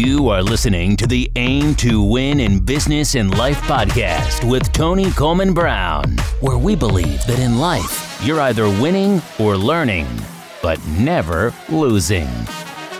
You are listening to the Aim to Win in Business and Life podcast with Toni Coleman Brown, where we believe that in life, you're either winning or learning, but never losing.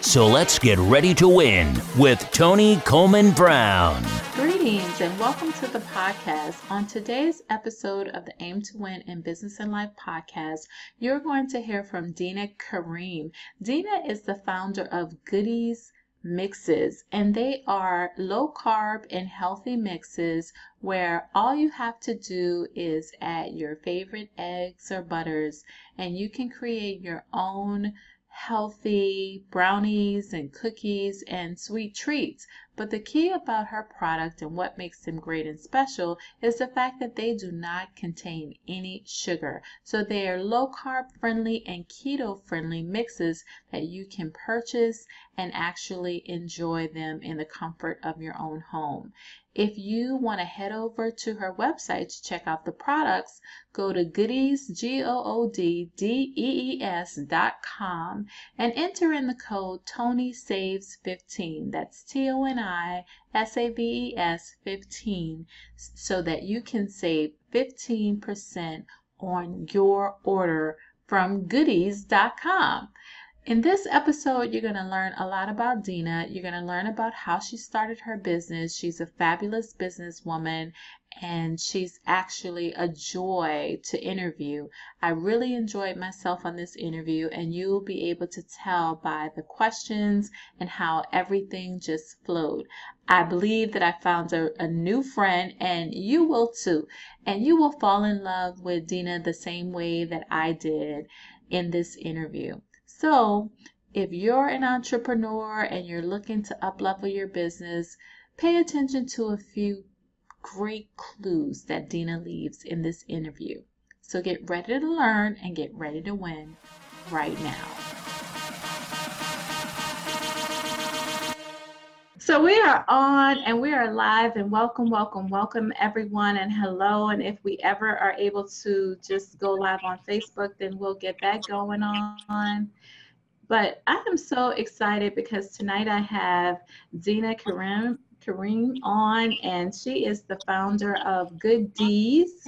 So let's get ready to win with Toni Coleman Brown. Greetings and welcome to the podcast. On today's episode of the Aim to Win in Business and Life podcast, you're going to hear from Deana Karim. Deana is the founder of Good Dee's mixes and they are low carb and healthy mixes where all you have to do is add your favorite eggs or butters and you can create your own healthy brownies and cookies and sweet treats. But the key about her product and what makes them great and special is the fact that they do not contain any sugar. So they are low carb friendly and keto friendly mixes that you can purchase and actually enjoy them in the comfort of your own home. If you want to head over to her website to check out the products, go to gooddees, dot com and enter in the code Tony Saves 15. That's T-O-N-I-S-A-V-E-S 15 so that you can save 15% on your order from gooddees.com. In this episode, you're going to learn a lot about Deana. You're going to learn about how she started her business. She's a fabulous businesswoman and she's actually a joy to interview. I really enjoyed myself on this interview, and you'll be able to tell by the questions and how everything just flowed. I believe that I found a, a new friend, and you will too. And you will fall in love with Deana the same way that I did in this interview. So, if you're an entrepreneur and you're looking to uplevel your business, pay attention to a few great clues that Deana leaves in this interview. So get ready to learn and get ready to win right now. So we are on and we are live and welcome, welcome, welcome everyone and hello. And if we ever are able to just go live on Facebook, then we'll get that going on. But I am so excited because tonight I have Deana Karim, Karim on, and she is the founder of Good Dee's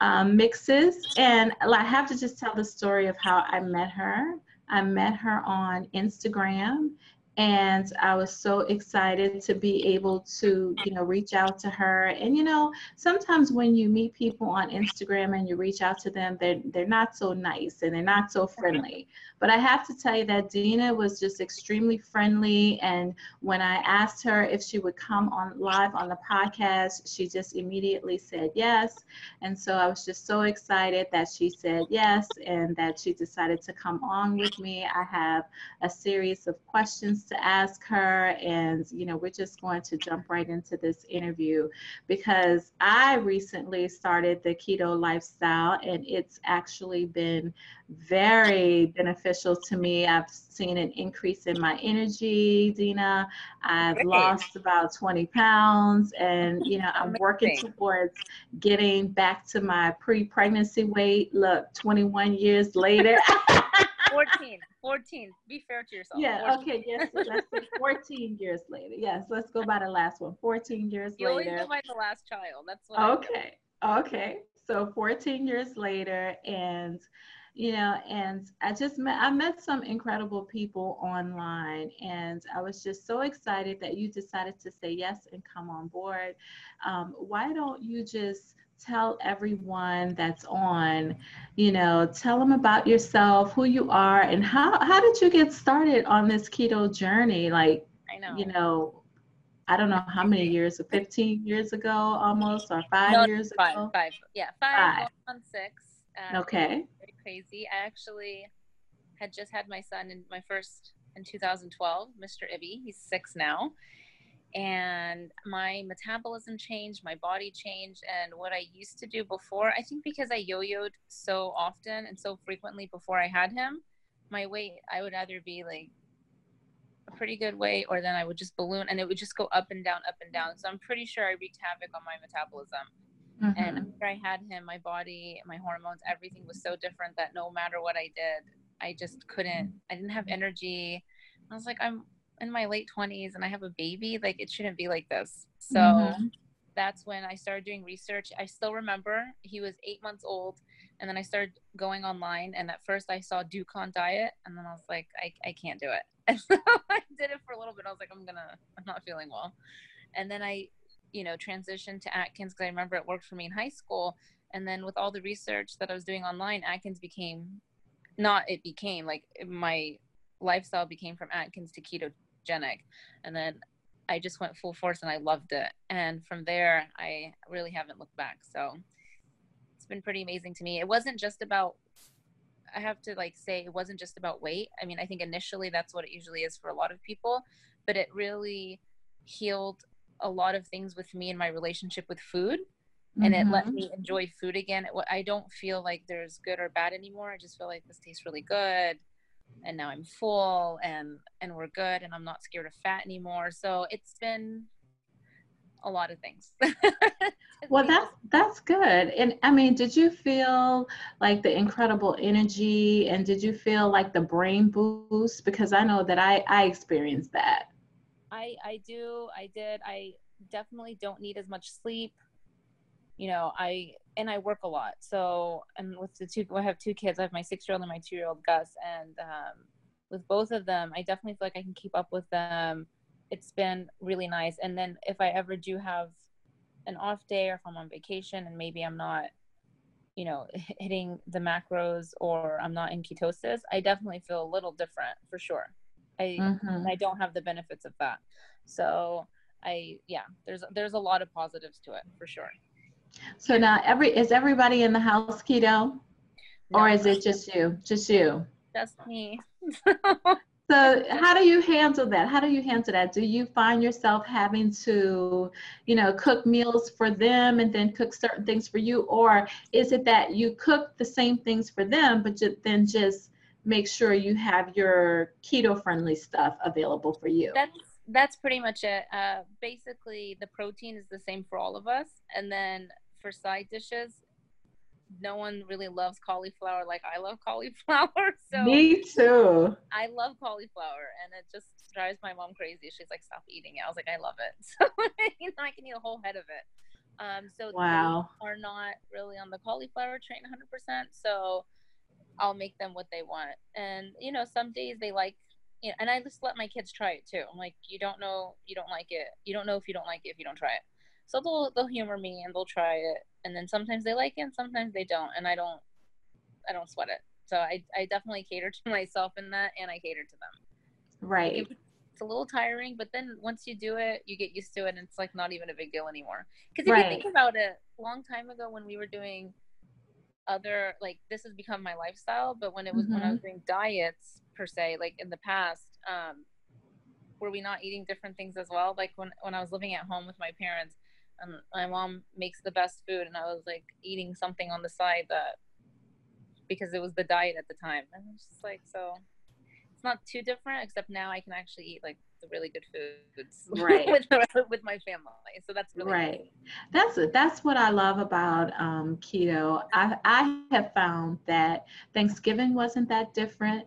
um, Mixes. And I have to just tell the story of how I met her. I met her on Instagram and I was so excited to be able to, you know, reach out to her. And you know, sometimes when you meet people on Instagram and you reach out to them, they're they're not so nice and they're not so friendly. But I have to tell you that Deana was just extremely friendly. And when I asked her if she would come on live on the podcast, she just immediately said yes. And so I was just so excited that she said yes and that she decided to come on with me. I have a series of questions to ask her. And, you know, we're just going to jump right into this interview because I recently started the keto lifestyle and it's actually been very beneficial to me. I've seen an increase in my energy, Deana. I've Great. lost about 20 pounds and, you know, I'm working towards getting back to my pre pregnancy weight. Look, 21 years later. 14 14 be fair to yourself. Yeah 14. okay yes let's say 14 years later. Yes let's go by the last one 14 years you later You always go by the last child that's what okay okay so 14 years later and you know and i just met i met some incredible people online and i was just so excited that you decided to say yes and come on board. Um, why don't you just tell everyone that's on, you know, tell them about yourself, who you are, and how how did you get started on this keto journey? Like, I know, you know, I don't know how many years, 15 years ago almost, or five no, years five, ago? Five, yeah, five, five. on six. Um, okay. Very crazy. I actually had just had my son in my first in 2012, Mr. Ibby. He's six now and my metabolism changed, my body changed, and what I used to do before, I think because I yo-yoed so often and so frequently before I had him, my weight I would either be like a pretty good weight or then I would just balloon and it would just go up and down, up and down. So I'm pretty sure I wreaked havoc on my metabolism. Mm-hmm. And after I had him, my body, my hormones, everything was so different that no matter what I did, I just couldn't, I didn't have energy. I was like, I'm in my late 20s and I have a baby, like it shouldn't be like this. So Mhm. that's when I started doing research. I still remember he was eight months old, and then I started going online. And at first, I saw Dukan diet, and then I was like, I, I can't do it. And so I did it for a little bit. I was like, I'm gonna, I'm not feeling well. And then I, you know, transitioned to Atkins because I remember it worked for me in high school. And then with all the research that I was doing online, Atkins became, not it became like my lifestyle became from Atkins to ketogenic, and then I just went full force and I loved it. And from there, I really haven't looked back. So it's been pretty amazing to me. It wasn't just about, I have to like say, it wasn't just about weight. I mean, I think initially that's what it usually is for a lot of people, but it really healed a lot of things with me in my relationship with food. And it let Mhm. me enjoy food again. I don't feel like there's good or bad anymore. I just feel like this tastes really good and now I'm full and and we're good and I'm not scared of fat anymore. So it's been a lot of things. Well, that's that's good. And I mean, did you feel like the incredible energy, and did you feel like the brain boost? Because I know that I I experienced that. I I do I did I definitely don't need as much sleep. You know, I and I work a lot. So and with the two I have two kids. I have my six year old and my two year old Gus, and um, with both of them, I definitely feel like I can keep up with them. It's been really nice. And then if I ever do have an off day or if I'm on vacation and maybe I'm not, you know, hitting the macros or I'm not in ketosis, I definitely feel a little different for sure. I Mhm. and I don't have the benefits of that. So I yeah, there's there's a lot of positives to it for sure. So now, every is everybody in the house keto, or is it just you? Just you. just me? So how do you handle that? How do you handle that? Do you find yourself having to, you know, cook meals for them and then cook certain things for you, or is it that you cook the same things for them, but ju- then just make sure you have your keto-friendly stuff available for you? that's that's pretty much it. Uh, basically, the protein is the same for all of us, and then for side dishes, no one really loves cauliflower like I love cauliflower. So Me too. I love cauliflower, and it just drives my mom crazy. She's like, "Stop eating it." I was like, "I love it." So you know, I can eat a whole head of it. Um, so they Wow. are not really on the cauliflower train 100%. So I'll make them what they want, and you know, some days they like. You know, and I just let my kids try it too. I'm like, you don't know, you don't like it. You don't know if you don't like it if you don't try it. So they'll they'll humor me and they'll try it, and then sometimes they like it, and sometimes they don't, and I don't I don't sweat it. So I I definitely cater to myself in that, and I cater to them. Right. It- it's a little tiring, but then once you do it, you get used to it, and it's like not even a big deal anymore. Because if Right. you think about it, long time ago when we were doing other like this has become my lifestyle, but when it was when I was Mm-hmm. doing diets per se, like in the past, um, were we not eating different things as well? Like when when I was living at home with my parents, and my mom makes the best food, and I was like eating something on the side that because it was the diet at the time, and it's just like so. It's not too different, except now I can actually eat like the really good foods Right. with with my family. So that's really. Right. That's that's what I love about um, keto. I I have found that Thanksgiving wasn't that different.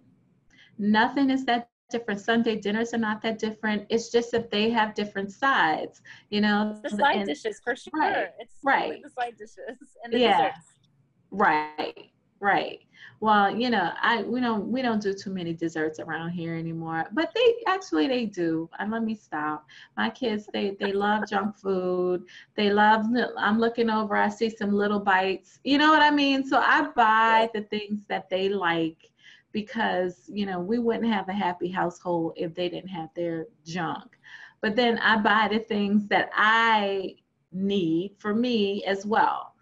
Nothing is that different. Sunday dinners are not that different. It's just that they have different sides. You know. the side and- dishes for sure. Right, It's right. right. the side dishes and the Yeah. desserts. Right. Right. Well, you know, I we don't we don't do too many desserts around here anymore. But they actually they do. And let me stop. My kids they they love junk food. They love I'm looking over, I see some little bites. You know what I mean? So I buy the things that they like because, you know, we wouldn't have a happy household if they didn't have their junk. But then I buy the things that I need for me as well.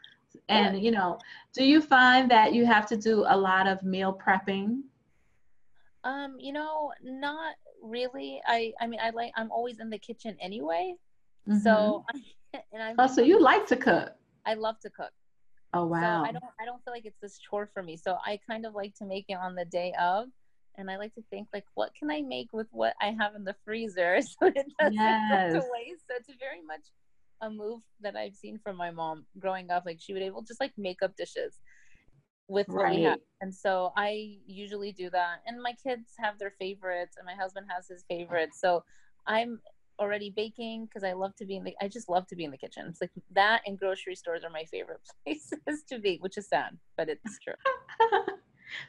And you know, do you find that you have to do a lot of meal prepping? Um, you know, not really. I I mean, I like I'm always in the kitchen anyway. So and I Mm-hmm. oh, so you like to cook? I love to cook. Oh wow! So I don't I don't feel like it's this chore for me. So I kind of like to make it on the day of. And I like to think like what can I make with what I have in the freezer so it doesn't go to waste. So it's very much a move that I've seen from my mom growing up. Like she would able just like make up dishes with what we have. And so I usually do that. And my kids have their favorites and my husband has his favorites. So I'm already baking because I love to be in the I just love to be in the kitchen. It's like that and grocery stores are my favorite places to be, which is sad, but it's true.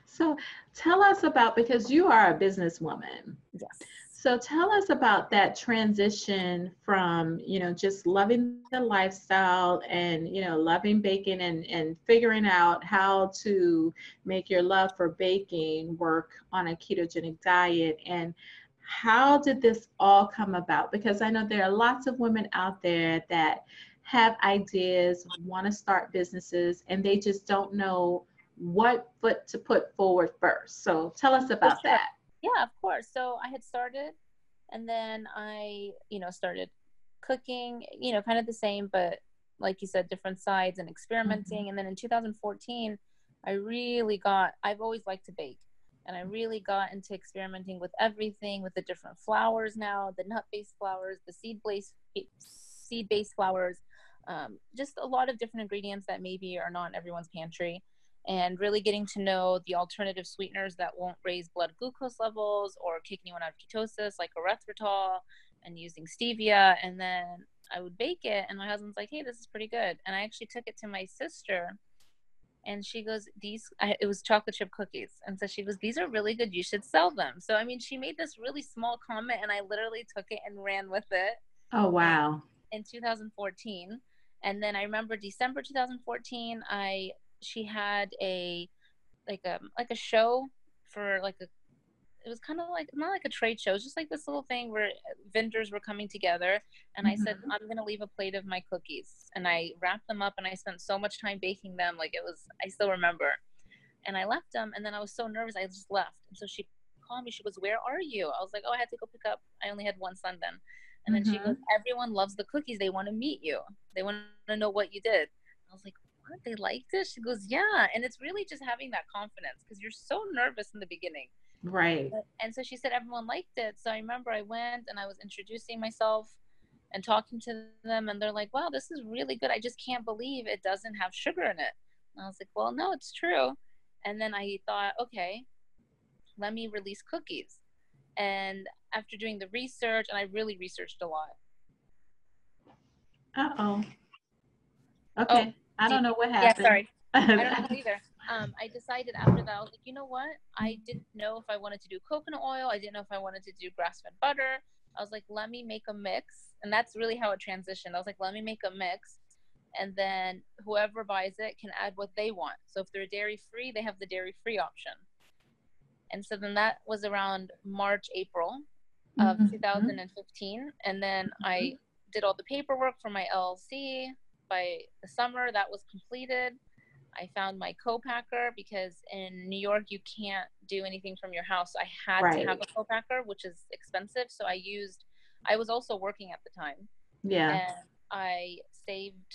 so tell us about because you are a businesswoman. Yes. So tell us about that transition from, you know, just loving the lifestyle and, you know, loving baking and, and figuring out how to make your love for baking work on a ketogenic diet and how did this all come about? Because I know there are lots of women out there that have ideas, want to start businesses, and they just don't know what foot to put forward first. So tell us about sure. that. Yeah, of course. So I had started and then I, you know, started cooking, you know, kind of the same, but like you said, different sides and experimenting. Mm-hmm. And then in 2014, I really got, I've always liked to bake. And I really got into experimenting with everything, with the different flours now, the nut-based flours, the seed-based seed-based flours, um, just a lot of different ingredients that maybe are not in everyone's pantry and really getting to know the alternative sweeteners that won't raise blood glucose levels or kick anyone out of ketosis, like erythritol, and using stevia. And then I would bake it, and my husband's like, "Hey, this is pretty good." And I actually took it to my sister, and she goes, "These," I, it was chocolate chip cookies, and so she goes, "These are really good. You should sell them." So I mean, she made this really small comment, and I literally took it and ran with it. Oh wow! In 2014. And then I remember December 2014, I she had a like a like a show for like a it was kind of like not like a trade show, it was just like this little thing where vendors were coming together. And mm-hmm. I said, mm-hmm. I'm gonna leave a plate of my cookies, and I wrapped them up, and I spent so much time baking them, like it was. I still remember. And I left them, and then I was so nervous, I just left. And so she called me. She goes, "Where are you?" I was like, "Oh, I had to go pick up. I only had one son then." And then mm-hmm. she goes, "Everyone loves the cookies. They want to meet you. They want to know what you did." I was like, what? They liked it? She goes, yeah. And it's really just having that confidence because you're so nervous in the beginning. Right. And so she said everyone liked it. So I remember I went and I was introducing myself and talking to them and they're like, wow, this is really good. I just can't believe it doesn't have sugar in it. And I was like, well, no, it's true. And then I thought, okay, let me release cookies. And after doing the research, and I really researched a lot. Uh oh. Okay. Oh, I don't know what happened. Yeah, sorry. I don't know either. Um, I decided after that, I was like, you know what? I didn't know if I wanted to do coconut oil. I didn't know if I wanted to do grass fed butter. I was like, let me make a mix. And that's really how it transitioned. I was like, let me make a mix. And then whoever buys it can add what they want. So if they're dairy free, they have the dairy free option. And so then that was around March, April of mm-hmm. 2015. And then mm-hmm. I did all the paperwork for my LLC by the summer that was completed. I found my co-packer because in New York you can't do anything from your house. I had right. to have a co-packer, which is expensive. So I used. I was also working at the time. Yeah. And I saved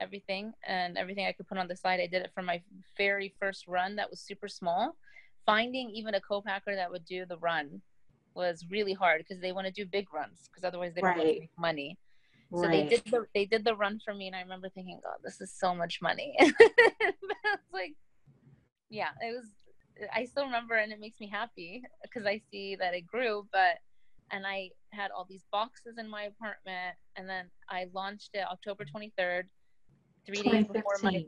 everything and everything I could put on the side. I did it for my very first run that was super small. Finding even a co-packer that would do the run was really hard because they want to do big runs because otherwise they don't right. make money. So right. they did the they did the run for me, and I remember thinking, God, this is so much money. it's like, yeah, it was. I still remember, and it makes me happy because I see that it grew. But and I had all these boxes in my apartment, and then I launched it October twenty third, three days before my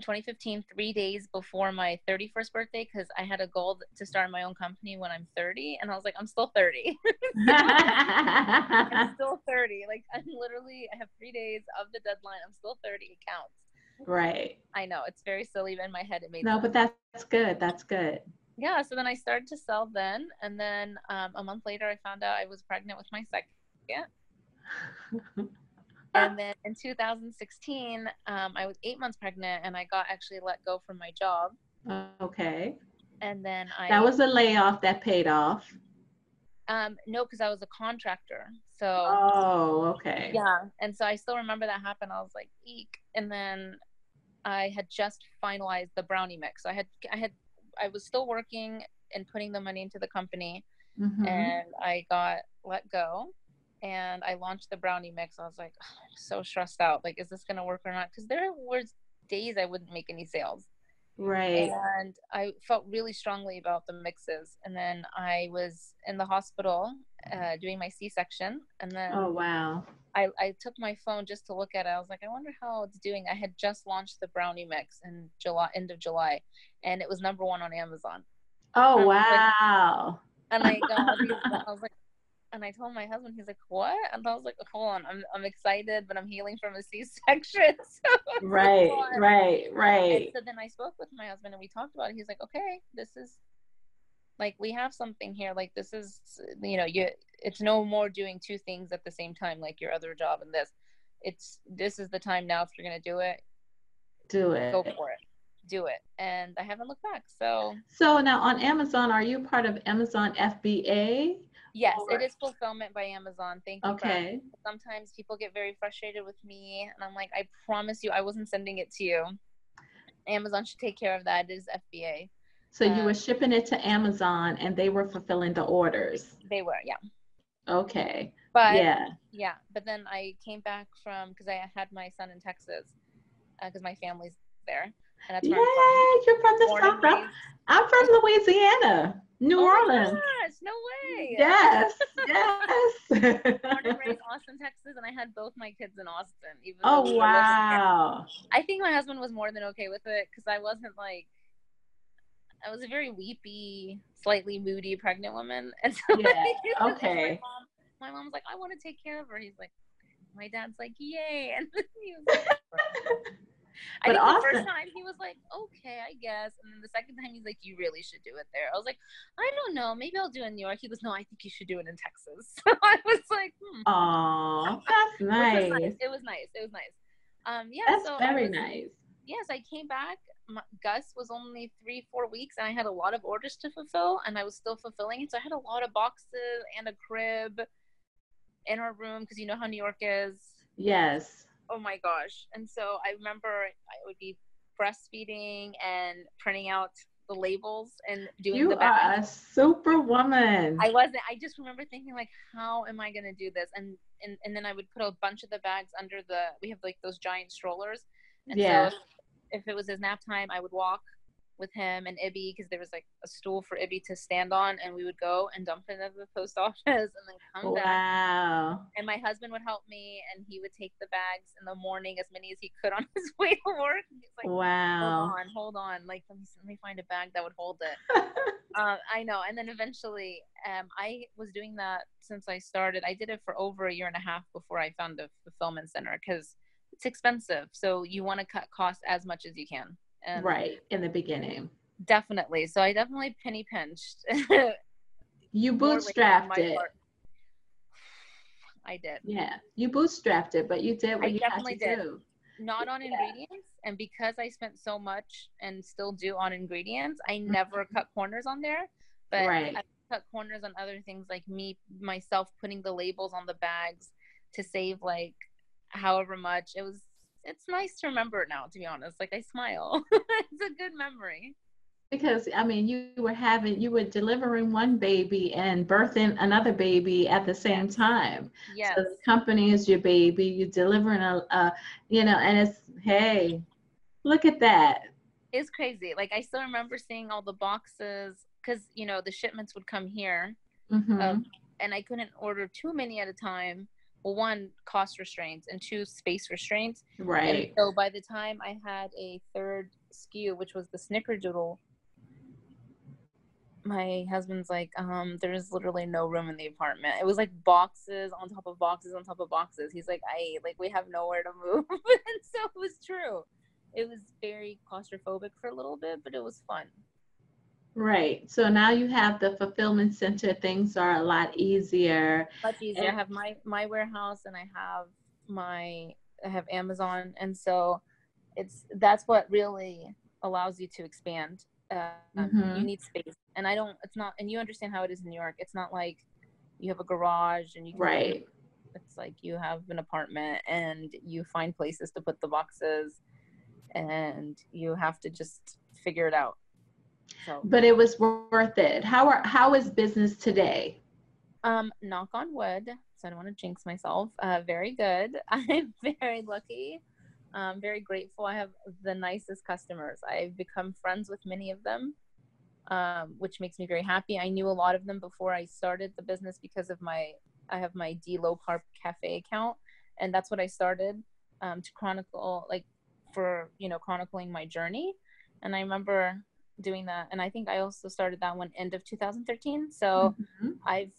2015, three days before my 31st birthday, because I had a goal to start my own company when I'm 30. And I was like, I'm still 30. I'm still 30. Like, I'm literally, I have three days of the deadline. I'm still 30. It counts. Right. I know. It's very silly, but in my head, it made No, sense. but that's good. That's good. Yeah. So then I started to sell then. And then um, a month later, I found out I was pregnant with my second. and then in 2016 um, i was eight months pregnant and i got actually let go from my job. Okay. And then i that was a layoff that paid off? Um, no because i was a contractor so oh okay. Yeah and so i still remember that happened. I was like eek. And then i had just finalized the brownie mix. So i had i had i was still working and putting the money into the company mm-hmm. and i got let go and I launched the brownie mix. I was like, oh, so stressed out. Like, is this gonna work or not? Because there were days I wouldn't make any sales. Right. And I felt really strongly about the mixes. And then I was in the hospital uh, doing my C section. And then Oh wow. I, I took my phone just to look at it. I was like, I wonder how it's doing. I had just launched the brownie mix in July, end of July, and it was number one on Amazon. Oh like- wow. And I got all these, I was like, and I told my husband, he's like, what? And I was like, oh, hold on, I'm, I'm excited, but I'm healing from a C-section. So Right, on. right, And right. so then I spoke with my husband and we talked about it. He's like, okay, this is like we have something here. Like this is, you know, you. It's no more doing two things at the same time, like your other job and this. It's this is the time now. If you're gonna do it, Do it. go for it, do it. And I haven't looked back. So So now on Amazon, are you part of Amazon FBA? Yes, it is fulfillment by Amazon. Thank you. Okay. Sometimes people get very frustrated with me, and I'm like, I promise you, I wasn't sending it to you. Amazon should take care of that. It is FBA. So you Um, were shipping it to Amazon and they were fulfilling the orders. They were, yeah. Okay. But yeah. Yeah, but then I came back from because I had my son in Texas because my family's there, and that's Yay, I'm you're from the. Born South. I'm from Louisiana, New Oh my Orleans. gosh, no way! Yes, yes. Born and raised Austin, Texas, and I had both my kids in Austin. Even oh wow. I think my husband was more than okay with it because I wasn't like. I was a very weepy, slightly moody pregnant woman, and so Yeah, like, okay. My mom, my mom's like, "I want to take care of her." He's like, "My dad's like, yay!" And he was like, I But think the first time he was like, okay, I guess. And then the second time he's like, you really should do it there. I was like, I don't know. Maybe I'll do it in New York. He goes, no, I think you should do it in Texas. So I was like, hmm. Oh, that's Which nice. It was nice. It was nice. Um, yeah. That's so very was- nice. Yes, I came back. My, Gus was only three, four weeks, and I had a lot of orders to fulfill, and I was still fulfilling it. So I had a lot of boxes and a crib in our room because you know how New York is Yes. Oh my gosh and so i remember i would be breastfeeding and printing out the labels and doing You the are back. a superwoman. i wasn't i just remember thinking like how am i going to do this and, and and then i would put a bunch of the bags under the we have like those giant strollers and Yeah. so if it was his nap time i would walk with him and Ibby because there was like a stool for Ibby to stand on, and we would go and dump it at the post office and then come back. Wow. and my husband would help me and he would take the bags in the morning as many as he could on his way to work. Like Wow. hold on hold on. Like let me, let me find a bag that would hold it. Um, i know. And then eventually um, i was doing that since i started. I did it for over a year and a half before i found a fulfillment center because it's expensive. So you want to cut costs as much as you can and right in the beginning. definitely so i definitely penny pinched You More labor on bootstrapped it. part. i did Yeah, you bootstrapped it, but you did what I you had to did. do. not on Yeah. ingredients and because i spent so much and still do on ingredients i Mhm. never cut corners on there but Right. i cut corners on other things like me myself putting the labels on the bags to save like however much it was it's nice to remember it now to be honest like i smile it's a good memory Because I mean, you were having, you were delivering one baby and birthing another baby at the same time. yes So the company is your baby. You're delivering a, a, you know, and it's hey, look at that. it's crazy like i still remember seeing all the boxes because you know the shipments would come here Mhm. um, and I couldn't order too many at a time. Well, one, cost restraints, and two, space restraints. And right. so by the time I had a third SKU, which was the Snickerdoodle, my husband's like, um, there's literally no room in the apartment. It was like boxes on top of boxes on top of boxes. He's like, I like we have nowhere to move, and so it was true. It was very claustrophobic for a little bit, but it was fun. Right. So now you have the fulfillment center. Things are a lot easier. much easier. I have my my warehouse and I have my I have Amazon, and so it's that's what really allows you to expand. Uh, Mhm. You need space, and I don't. It's not, and you understand how it is in New York. It's not like you have a garage and you can Right. It's like you have an apartment and you find places to put the boxes, and you have to just figure it out. So, But it was worth it. How are how is business today? Um, knock on wood. So I don't want to jinx myself. Uh, very good. I'm very lucky. I'm very grateful. I have the nicest customers. I've become friends with many of them, um, which makes me very happy. I knew a lot of them before I started the business because of my I have my D Low Carb Cafe account, and that's what I started um, to chronicle, like for you know chronicling my journey. And I remember doing that, and I think I also started that one end of 2013. So mm-hmm. I've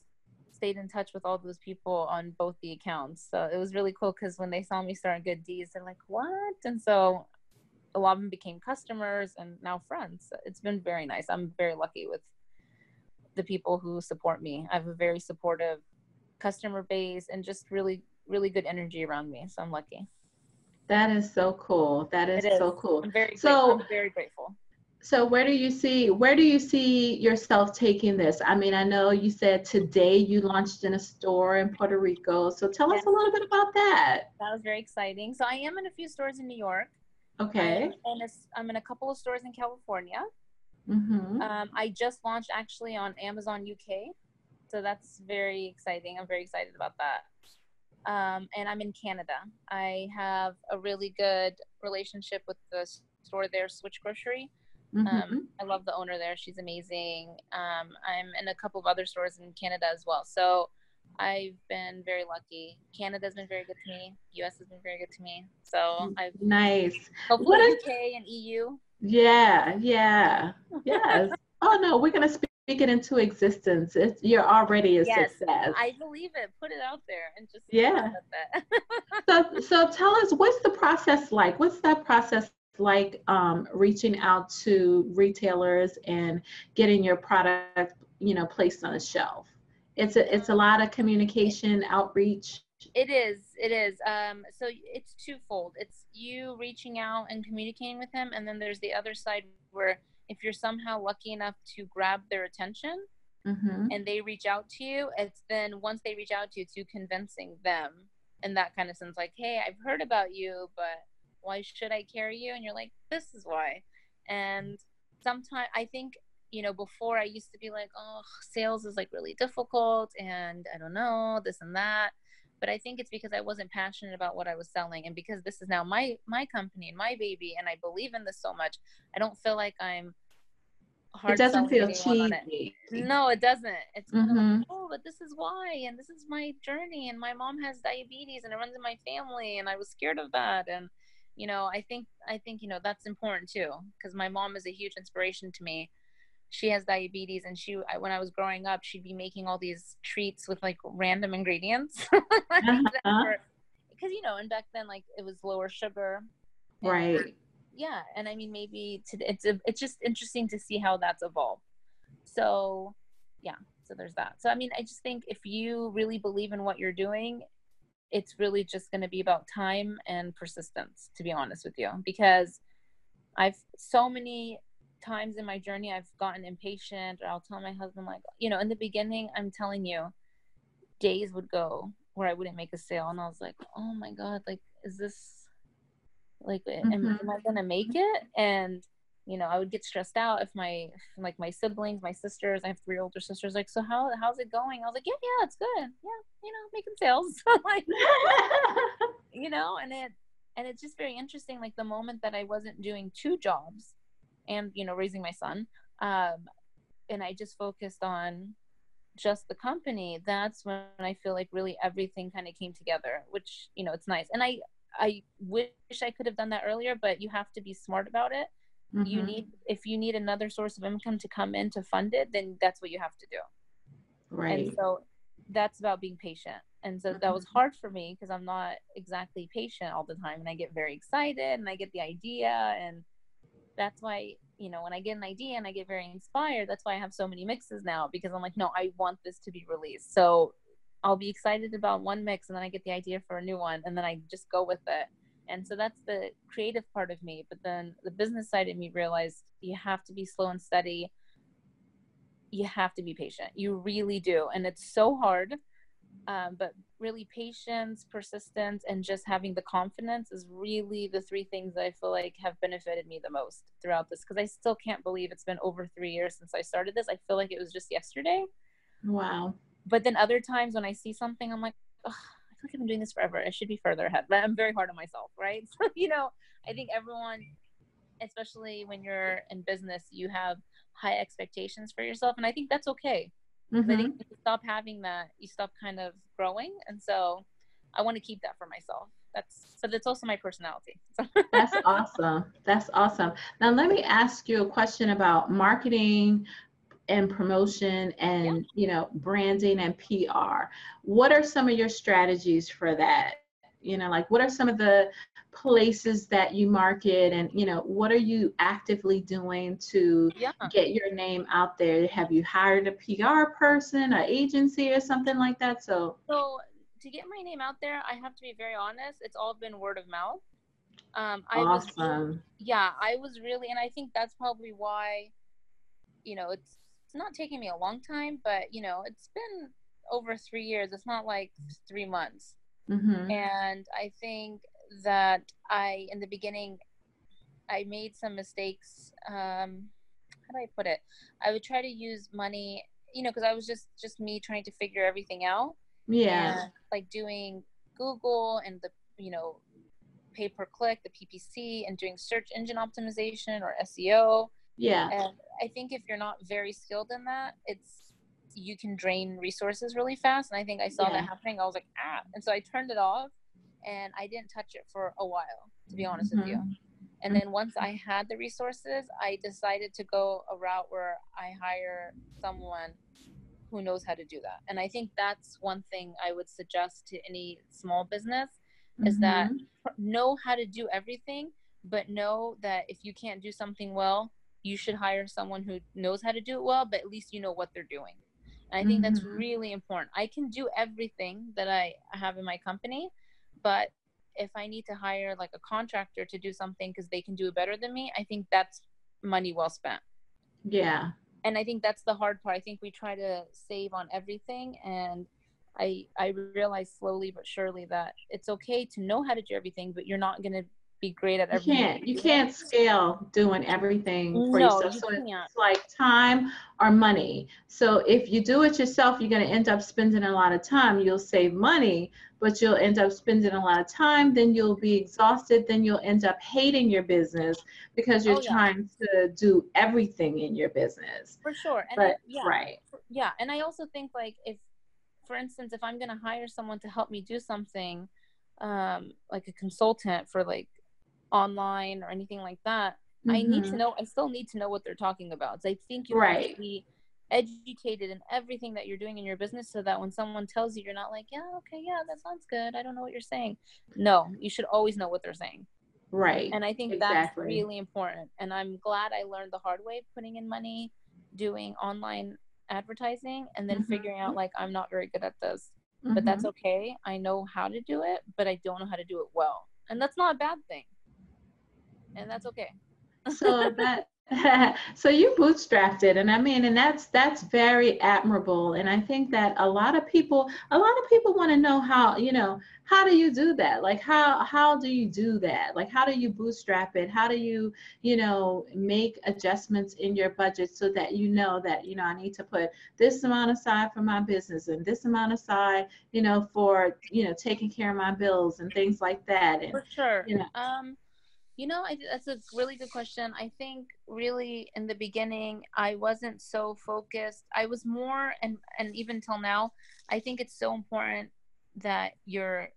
stayed in touch with all those people on both the accounts. So it was really cool because when they saw me start Good Dee's, they're like, "What?" And so a lot of them became customers and now friends. It's been very nice. I'm very lucky with the people who support me. I have a very supportive customer base and just really really good energy around me so i'm lucky that is so cool that is, is. so cool i'm very so grateful. I'm very grateful so where do you see where do you see yourself taking this i mean i know you said today you launched in a store in puerto rico so tell yes. us a little bit about that that was very exciting so i am in a few stores in new york okay and i'm in a couple of stores in california mm-hmm. um, i just launched actually on amazon uk so that's very exciting. I'm very excited about that. Um, and I'm in Canada. I have a really good relationship with the store there, Switch Grocery. Mm-hmm. Um, I love the owner there. She's amazing. Um, I'm in a couple of other stores in Canada as well. So I've been very lucky. Canada's been very good to me. US has been very good to me. So I've nice. Hopefully what UK and EU. Yeah, yeah, yes. oh no, we're gonna speak speak it into existence. It's, you're already a yes, success. I believe it. Put it out there and just yeah. so so tell us what's the process like? What's that process like um, reaching out to retailers and getting your product you know placed on a shelf? It's a it's a lot of communication outreach. It is. It is. Um, so it's twofold. It's you reaching out and communicating with them, and then there's the other side where if you're somehow lucky enough to grab their attention mm-hmm. and they reach out to you, it's then once they reach out to you, to convincing them in that kind of sense, like, hey, I've heard about you, but why should I carry you? And you're like, this is why. And sometimes I think, you know, before I used to be like, oh, sales is like really difficult and I don't know, this and that but i think it's because i wasn't passionate about what i was selling and because this is now my my company and my baby and i believe in this so much i don't feel like i'm hard it doesn't feel cheesy it. no it doesn't it's mm-hmm. like, oh but this is why and this is my journey and my mom has diabetes and it runs in my family and i was scared of that and you know i think i think you know that's important too because my mom is a huge inspiration to me. She has diabetes and she when i was growing up she'd be making all these treats with like random ingredients. Uh-huh. because you know and back then like it was lower sugar. Right. Yeah and i mean maybe to, it's a, it's just interesting to see how that's evolved. So yeah so there's that. So i mean i just think if you really believe in what you're doing it's really just going to be about time and persistence to be honest with you because i've so many times in my journey I've gotten impatient or I'll tell my husband like, you know, in the beginning, I'm telling you, days would go where I wouldn't make a sale and I was like, "Oh my god, like is this like mm-hmm. am, am, I going to make it?" And you know, I would get stressed out if my like my siblings, my sisters, I have three older sisters like, "So how how's it going?" I was like, "Yeah, yeah, it's good. Yeah, you know, making sales." like you know, and it and it's just very interesting like the moment that I wasn't doing two jobs and you know raising my son um, and i just focused on just the company that's when i feel like really everything kind of came together which you know it's nice and i i wish i could have done that earlier but you have to be smart about it mm-hmm. you need if you need another source of income to come in to fund it then that's what you have to do. Right. and so that's about being patient. And so that was mm-hmm. hard for me because i'm not exactly patient all the time and i get very excited and i get the idea and that's why you know when i get an idea and i get very inspired that's why i have so many mixes now because i'm like no i want this to be released. So i'll be excited about one mix and then i get the idea for a new one and then i just go with it and so that's the creative part of me but then the business side of me realized you have to be slow and steady. You have to be patient. You really do. And it's so hard um, but really patience persistence and just having the confidence is really the three things that i feel like have benefited me the most throughout this because i still can't believe it's been over three years since i started this. I feel like it was just yesterday. Wow. But then other times when i see something i'm like like I've been doing this forever. I should be further ahead, but I'm very hard on myself, right? So, you know, I think everyone, especially when you're in business, you have high expectations for yourself. And I think that's okay. Mm-hmm. I think you stop having that, you stop kind of growing. And so I want to keep that for myself. That's, but that's also my personality. that's awesome. That's awesome. Now, let me ask you a question about marketing and promotion and you know branding and PR. What are some of your strategies for that? You know, like what are some of the places that you market and you know what are you actively doing to yeah. get your name out there have you hired a pr person an agency or something like that so so to get my name out there i have to be very honest it's all been word of mouth um i awesome. was yeah i was really and i think that's probably why you know it's not taking me a long time but you know it's been over three years it's not like three months mm-hmm. and i think that I, in the beginning, I made some mistakes. Um, how do I put it? I would try to use money, you know, because I was just just me trying to figure everything out. Yeah. And, like doing Google and the you know pay per click, the PPC, and doing search engine optimization or SEO. Yeah. And I think if you're not very skilled in that, it's you can drain resources really fast. And I think I saw yeah. that happening. I was like, ah. And so I turned it off and I didn't touch it for a while, to be honest mm-hmm. with you. Mm-hmm. And then once I had the resources, I decided to go a route where I hire someone who knows how to do that. And I think that's one thing I would suggest to any small business mm-hmm. is that mm-hmm. know how to do everything, but know that if you can't do something well, you should hire someone who knows how to do it well, but at least you know what they're doing. And I think mm-hmm. that's really important. I can do everything that I have in my company, but if I need to hire like a contractor to do something because they can do it better than me, I think that's money well spent. Yeah. And I think that's the hard part. I think we try to save on everything and I I realize slowly but surely that it's okay to know how to do everything, but you're not gonna be great at everything. You can't. You can't scale doing everything for no, yourself. You so can't. it's like time or money. So if you do it yourself, you're going to end up spending a lot of time. You'll save money, but you'll end up spending a lot of time. Then you'll be exhausted. Then you'll end up hating your business because you're oh, yeah. trying to do everything in your business. For sure. And but, I, yeah, right. Yeah. And I also think like if, for instance, if I'm going to hire someone to help me do something, um, like a consultant for like online or anything like that, mm-hmm. I need to mm-hmm. know. I still need to know what they're talking about. So I think you right. have to be educated in everything that you're doing in your business, so that when someone tells you, you're not like, yeah, okay, yeah, that sounds good. I don't know what you're saying. No, you should always know what they're saying. Right. And I think exactly. that's really important. And I'm glad I learned the hard way putting in money, doing online advertising, and then mm-hmm. figuring out like I'm not very good at this. Mm-hmm. But that's mm-hmm. okay. I know how to do it, but I don't know how to do it well. And that's not a bad thing and that's okay. so that so you bootstrapped it and i mean and that's that's very admirable and i think that a lot of people a lot of people want to know how you know how do you do that? Like how how do you do that? Like how do you bootstrap it? How do you you know make adjustments in your budget so that you know that you know i need to put this amount aside for my business and this amount aside you know for you know taking care of my bills and things like that and for sure. you know. Um you know, I, that's a really good question. I think really in the beginning, I wasn't so focused. I was more, and and even till now, I think it's so important that you're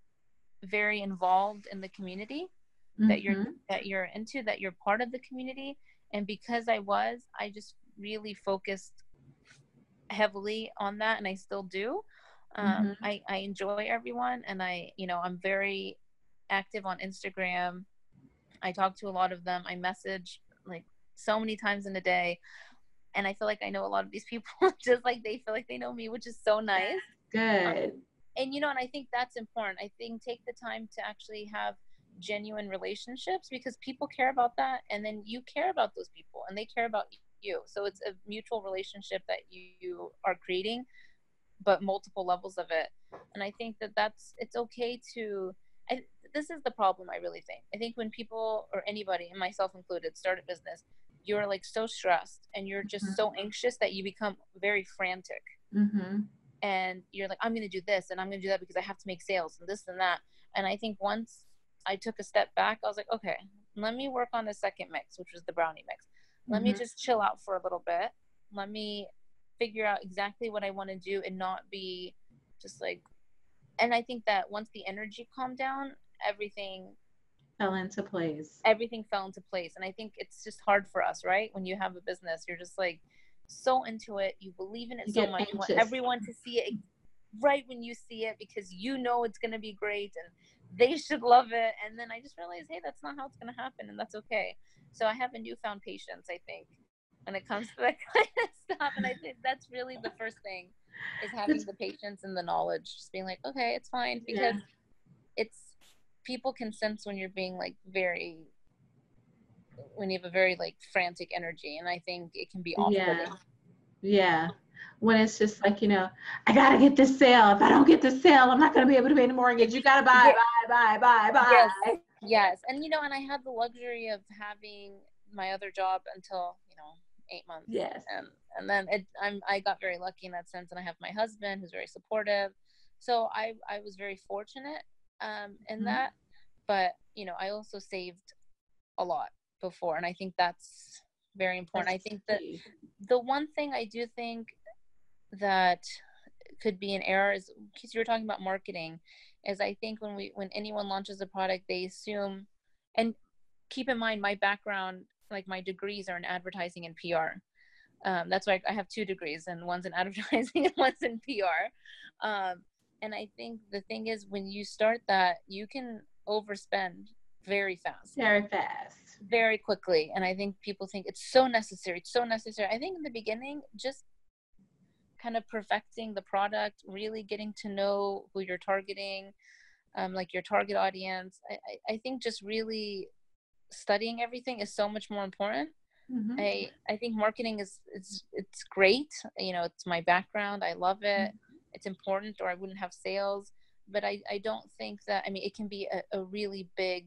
very involved in the community mm-hmm. that you're mm-hmm. that you're into, that you're part of the community. And because I was, I just really focused heavily on that, and I still do. Um, mm-hmm. I I enjoy everyone, and I you know I'm very active on Instagram I talk to a lot of them. I message like so many times in a day. And I feel like I know a lot of these people just like they feel like they know me, which is so nice. Good. Um, and you know, and I think that's important. I think take the time to actually have genuine relationships because people care about that and then you care about those people and they care about you. So it's a mutual relationship that you are creating but multiple levels of it. And I think that that's it's okay to I, this is the problem. I really think. I think when people or anybody, and myself included, start a business, you're like so stressed and you're just mm-hmm. so anxious that you become very frantic. Mm-hmm. and you're like i'm going to do this and i'm going to do that because i have to make sales and this and that and i think once i took a step back i was like okay let me work on the second mix which was the brownie mix let mm-hmm. me just chill out for a little bit let me figure out exactly what i want to do and not be just like and i think that once the energy calmed down everything fell into place everything fell into place and i think it's just hard for us right when you have a business you're just like so into it. You believe in it you so much. Anxious. You want everyone to see it right when you see it because you know it's going to be great and they should love it. And then I just realized, hey, that's not how it's going to happen, and that's okay. So I have a newfound patience, I think, when it comes to that kind of stuff. And I think that's really the first thing is having the patience and the knowledge, just being like, okay, it's fine because yeah. it's people can sense when you're being like very when you have a very like frantic energy and i think it can be off-putting yeah. Yeah. When it's just like you know i gotta get this sale. If i don't get this sale i'm not gonna be able to pay the mortgage. You gotta buy buy buy buy buy. Yes. Yes. And you know and i had the luxury of having my other job until you know eight months. Yes. And and then it i'm i got very lucky in that sense and i have my husband who's very supportive. So i i was very fortunate um in mm-hmm. that but you know i also saved a lot before and i think that's very important. That's i think that the one thing i do think that could be an error is because you were talking about marketing is i think when we when anyone launches a product they assume and keep in mind my background like my degrees are in advertising and pr um, that's why i have two degrees and one's in advertising and one's in pr um, and i think the thing is when you start that you can overspend very fast. Very fast. Very quickly. And i think people think it's so necessary it's so necessary. I think in the beginning just kind of perfecting the product really getting to know who you're targeting um, like your target audience. I, I think just really studying everything is so much more important. Mm-hmm. i i think marketing is it's it's great. You know it's my background. I love it. Mm-hmm. It's important or i wouldn't have sales but i i don't think that i mean it can be a, a really big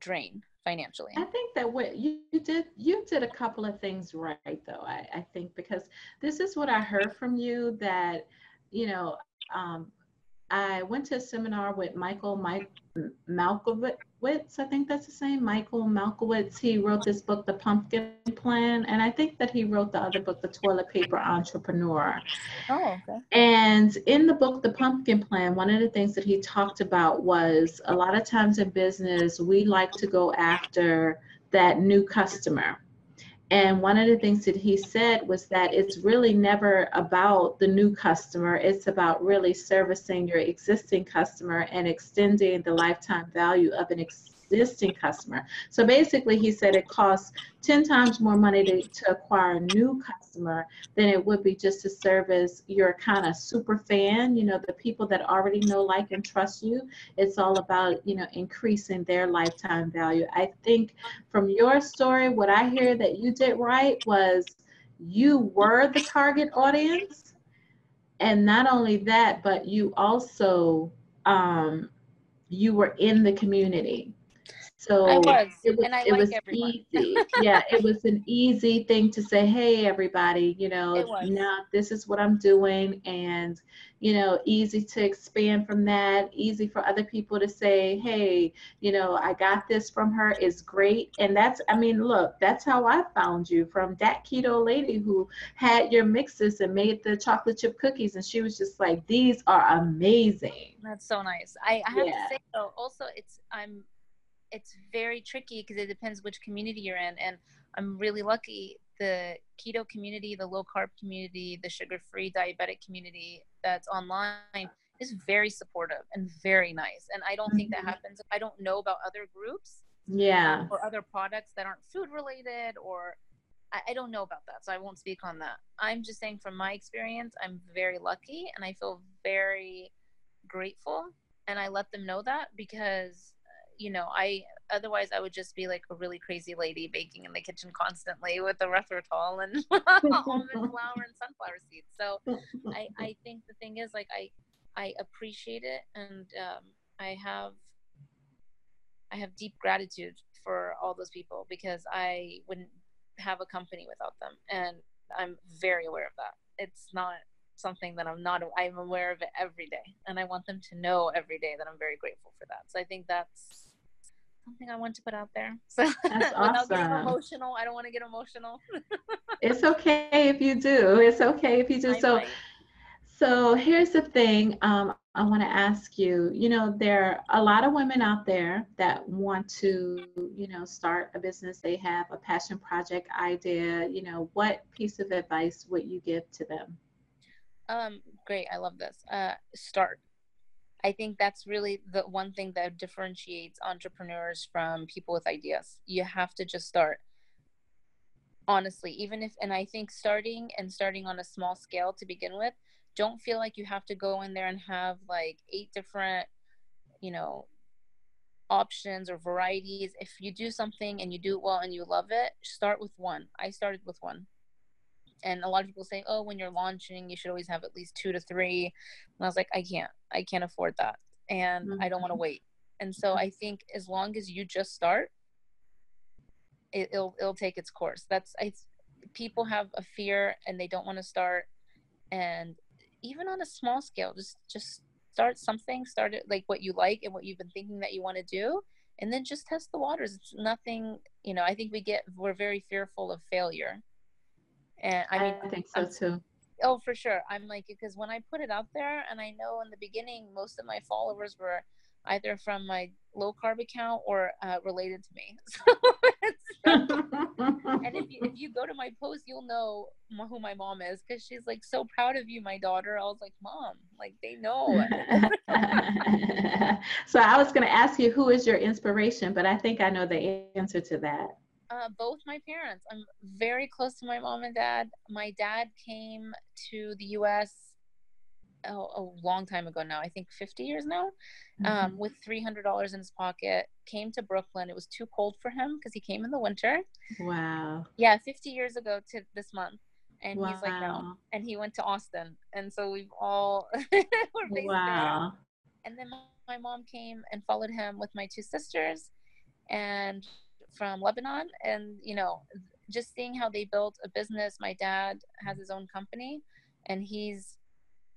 drain financially. I think that what you, did you did a couple of things right though I, I think because this is what i heard from you that you know um, I went to a seminar with Michael Mike Michalowicz. I think that's the same. Michael Michalowicz. He wrote this book, The Pumpkin Plan, and I think that he wrote the other book, The Toilet Paper Entrepreneur. Oh, okay. And in the book, The Pumpkin Plan, one of the things that he talked about was a lot of times in business, we like to go after that new customer and one of the things that he said was that it's really never about the new customer, it's about really servicing your existing customer and extending the lifetime value of an existing existing customer. So basically, he said it costs 10 times more money to, to acquire a new customer than it would be just to service your kind of super fan, you know, the people that already know, like, and trust you. It's all about, you know, increasing their lifetime value. I think from your story, what I hear that you did right was you were the target audience. And not only that, but you also um, you were in the community so I was, it was, it was easy. yeah, it was an easy thing to say, hey, everybody, you know, now this is what I'm doing. And, you know, easy to expand from that, easy for other people to say, hey, you know, I got this from her, is great. And that's, I mean, look, that's how I found you from that keto lady who had your mixes and made the chocolate chip cookies. And she was just like, these are amazing. That's so nice. I, I have yeah. to say, though, also, it's, I'm, it's very tricky because it depends which community you're in. And I'm really lucky. The keto community, the low carb community, the sugar free diabetic community that's online is very supportive and very nice. And I don't mm-hmm. think that mm-hmm. happens. I don't know about other groups. Yeah. Um, or other products that aren't food related or I, I don't know about that. So I won't speak on that. I'm just saying from my experience, I'm very lucky and I feel very grateful. And I let them know that because you know, I otherwise I would just be like a really crazy lady baking in the kitchen constantly with a erythritol and almond flour and sunflower seeds. So I, I think the thing is like I I appreciate it and um, I have I have deep gratitude for all those people because I wouldn't have a company without them and I'm very aware of that. It's not something that I'm not I'm aware of it every day and I want them to know every day that I'm very grateful for that. So I think that's something I want to put out there. So That's without getting awesome. emotional, I don't want to get emotional. It's okay if you do. It's okay if you do. I So might. So here's the thing um, I want to ask you. You know, there are a lot of women out there that want to, you know, start a business. They have a passion project idea. You know, what piece of advice would you give to them? Um, great. I love this. Uh, start. I think that's really the one thing that differentiates entrepreneurs from people with ideas. You have to just start. Honestly, even if, and I think starting and starting on a small scale to begin with, don't feel like you have to go in there and have like eight different, you know, options or varieties. If you do something and you do it well and you love it, start with one. I started with one and a lot of people say oh when you're launching you should always have at least two to three and i was like i can't i can't afford that and i don't want to mm-hmm. wait. And so mm-hmm. i think as long as you just start it, it'll it'll take its course. That's i people have a fear and they don't want to start. And even on a small scale just just start something start it like what you like and what you've been thinking that you want to do and then just test the waters. It's nothing you know i think we get we're very fearful of failure. And I mean, think so too. Oh, for sure. I'm like, because when I put it out there, and I know in the beginning, most of my followers were either from my low carb account or uh, related to me. So and if you, if you go to my post, you'll know who my mom is because she's like so proud of you, my daughter. I was like, mom, like they know. so I was going to ask you who is your inspiration, but I think I know the answer to that. Uh, both my parents. I'm very close to my mom and dad. My dad came to the U.S. Oh, a long time ago now. I think 50 years now. Um, with $300 in his pocket. Came to Brooklyn. It was too cold for him because he came in the winter. wow. Yeah, 50 years ago to this month. And he's like, no. And he went to Austin. And so we've all based there. Wow. And then my mom came and followed him with my two sisters and from Lebanon. And, you know, just seeing how they built a business. My dad has his own company and he's,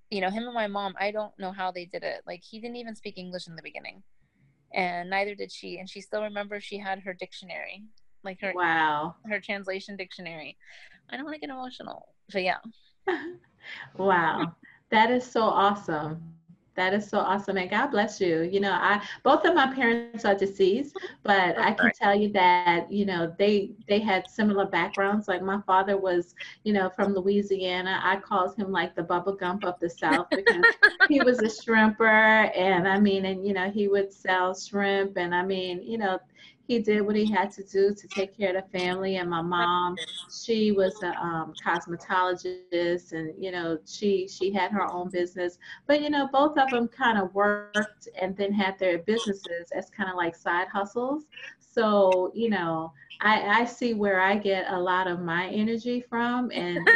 you know, him and my mom, I don't know how they did it. Like, he didn't even speak English in the beginning. And neither did she. And she still remembers she had her dictionary, like her Wow. her translation dictionary. I don't want to get emotional, but yeah. Wow. That is so awesome. That is so awesome. And God bless you. You know, I both of my parents are deceased, but I can tell you that, you know, they they had similar backgrounds. Like my father was, you know, from Louisiana. I called him like the Bubba Gump of the South because he was a shrimper and I mean and you know, he would sell shrimp and I mean, you know, he did what he had to do to take care of the family and my mom. She was a um, cosmetologist and you know she she had her own business. But you know both of them kind of worked and then had their businesses as kind of like side hustles. So you know I, I see where I get a lot of my energy from and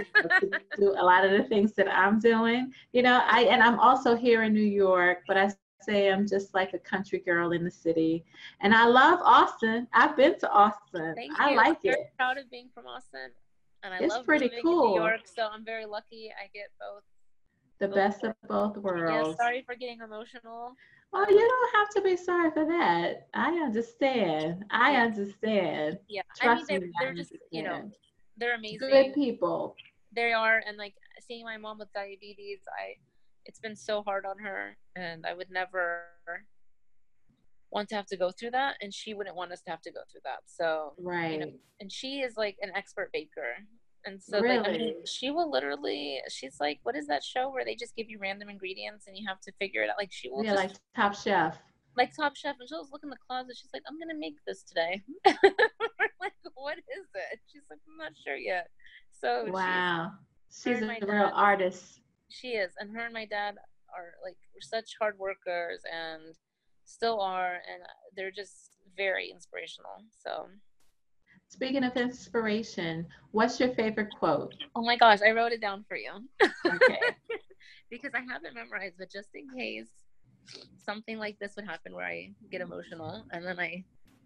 you know, do a lot of the things that I'm doing. You know, I and I'm also here in New York, but I say I'm just like a country girl in the city. And I love Austin. I've been to Austin. Thank I you. like I'm very it. proud of being from Austin. And I It's love pretty cool. New York, so I'm very lucky I get both. The both best of both Yeah, worlds. sorry for getting emotional. Oh, you don't have to be sorry for that. I understand. I Yeah. understand. Yeah, I mean they're, me, they're just you know they're amazing. Good people. They are, and like seeing my mom with diabetes, I it's been so hard on her, and I would never want to have to go through that, and she wouldn't want us to have to go through that. So Right. and she is like an expert baker. And so like, I mean, she will literally she's like, what is that show where they just give you random ingredients and you have to figure it out? Like she will Yeah, just like Top Chef. like Top Chef and she'll just look in the closet, she's like, I'm gonna make this today. Like, what is it? She's like, I'm not sure yet. So Wow. She's and a real dad- artist. She is. And her and my dad are like such hard workers and still are and they're just very inspirational. So Speaking of inspiration, what's your favorite quote? oh my gosh, I wrote it down for you. Okay. because I have it memorized, but just in case something like this would happen where I get emotional and then I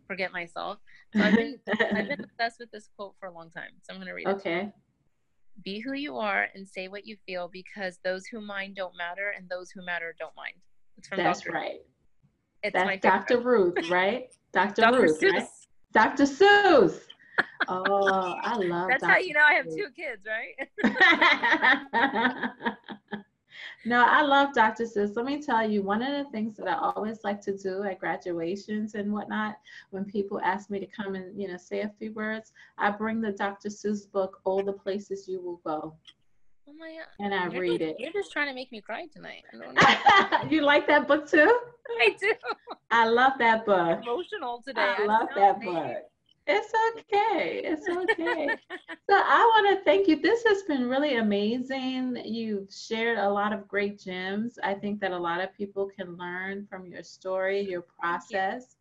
forget myself. So I've been I've been obsessed with this quote for a long time. So I'm gonna read it. okay. Be who you are and say what you feel because those who mind don't matter and those who matter don't mind. it's That's Dr. right. It's That's Dr. Ruth, right? Dr. Dr. Ruth, Seuss. right? Dr. Seuss. Oh, I love That's Dr. how you know I have two kids, right? no, I love Dr. Seuss. Let me tell you, one of the things that I always like to do at graduations and whatnot, when people ask me to come and you know say a few words, I bring the Dr. Seuss book, All the Places You Will Go. Oh my god. And I you're read just, it. You're just trying to make me cry tonight. you like that book too? I do. I love that book. emotional today. I, I love that book. It's okay. It's okay. so I want to thank you. This has been really amazing. You've shared a lot of great gems. I think that a lot of people can learn from your story, your process.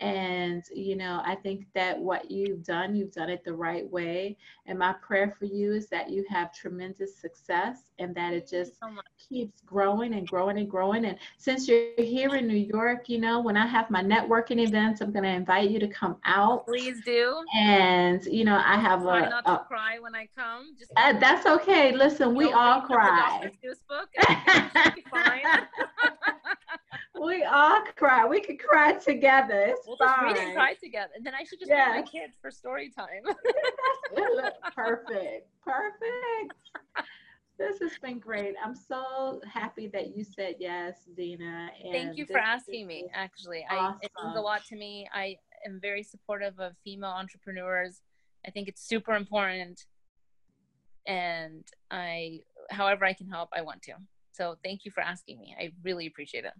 And, you know, I think that what you've done, you've done it the right way. And my prayer for you is that you have tremendous success and that it just so keeps growing and growing and growing. And since you're here in New York, you know, when I have my networking events, I'm going to invite you to come out. Please do. And, you know, I have Try a. not to cry when I come. Just uh, that's okay. Listen, we all cry. book. we all cry. We could cry together. It's we'll fine. just read and cry together. And then I should just yes. my kids for story time. perfect. Perfect. This has been great. I'm so happy that you said yes, Deana. Thank you for asking me. Actually, awesome. I, it means a lot to me. I am very supportive of female entrepreneurs. I think it's super important, and I, however I can help, I want to. So thank you for asking me. I really appreciate it.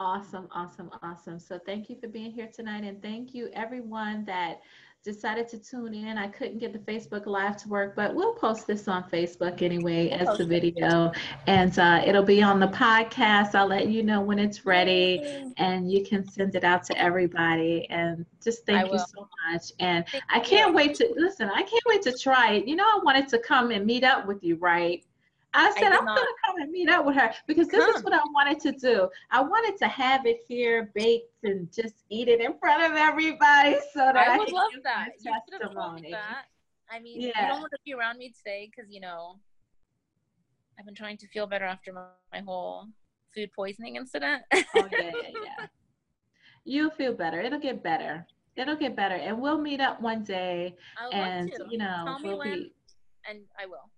Awesome, awesome, awesome. So thank you for being here tonight. And thank you everyone that decided to tune in. I couldn't get the Facebook Live to work, but we'll post this on Facebook anyway as the video. And uh, it'll be on the podcast. I'll let you know when it's ready and you can send it out to everybody. And just thank you so much. And thank I can't you. wait to listen, I can't wait to try it. You know, I wanted to come and meet up with you, right? I said, I am going to come and meet up with her because this come. is what I wanted to do. I wanted to have it here baked and just eat it in front of everybody so that I, I would love that. testimony. that. I mean, yeah. you don't want to be around me today because, you know, I've been trying to feel better after my, my whole food poisoning incident. oh, yeah, yeah, yeah. You'll feel better. It'll get better. It'll get better. And we'll meet up one day. and, you know, we'll be... and I will.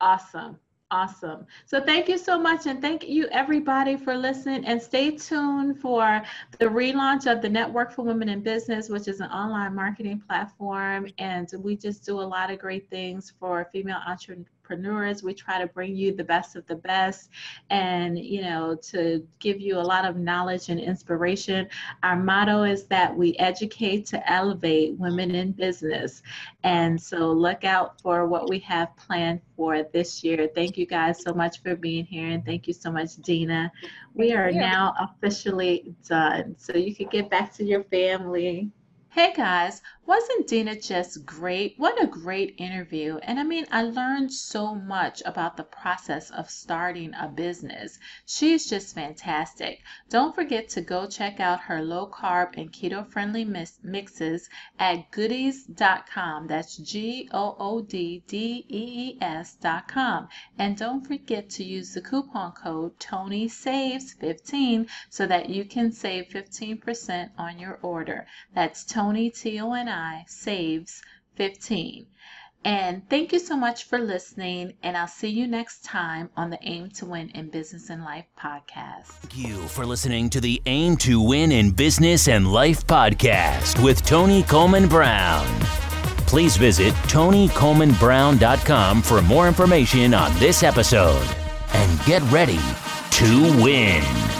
Awesome. Awesome. So thank you so much. And thank you everybody for listening and stay tuned for the relaunch of the Network for Women in Business, which is an online marketing platform. And we just do a lot of great things for female entrepreneurs entrepreneurs. We try to bring you the best of the best and, you know, to give you a lot of knowledge and inspiration. Our motto is that we educate to elevate women in business. And so look out for what we have planned for this year. Thank you guys so much for being here. And thank you so much, Deana. We are now officially done. So you can get back to your family. Hey guys, wasn't Deana just great? What a great interview. And I mean, I learned so much about the process of starting a business. She's just fantastic. Don't forget to go check out her low carb and keto friendly mixes at gooddees.com. That's G O O D D E E S.com. And don't forget to use the coupon code Toni Saves 15 so that you can save 15% on your order. That's Toni Toni T-O-N-I saves 15. And thank you so much for listening. And I'll see you next time on the Aim to Win in Business and Life podcast. Thank you for listening to the Aim to Win in Business and Life podcast with Toni Coleman Brown. Please visit tonicolemanbrown.com for more information on this episode and get ready to win.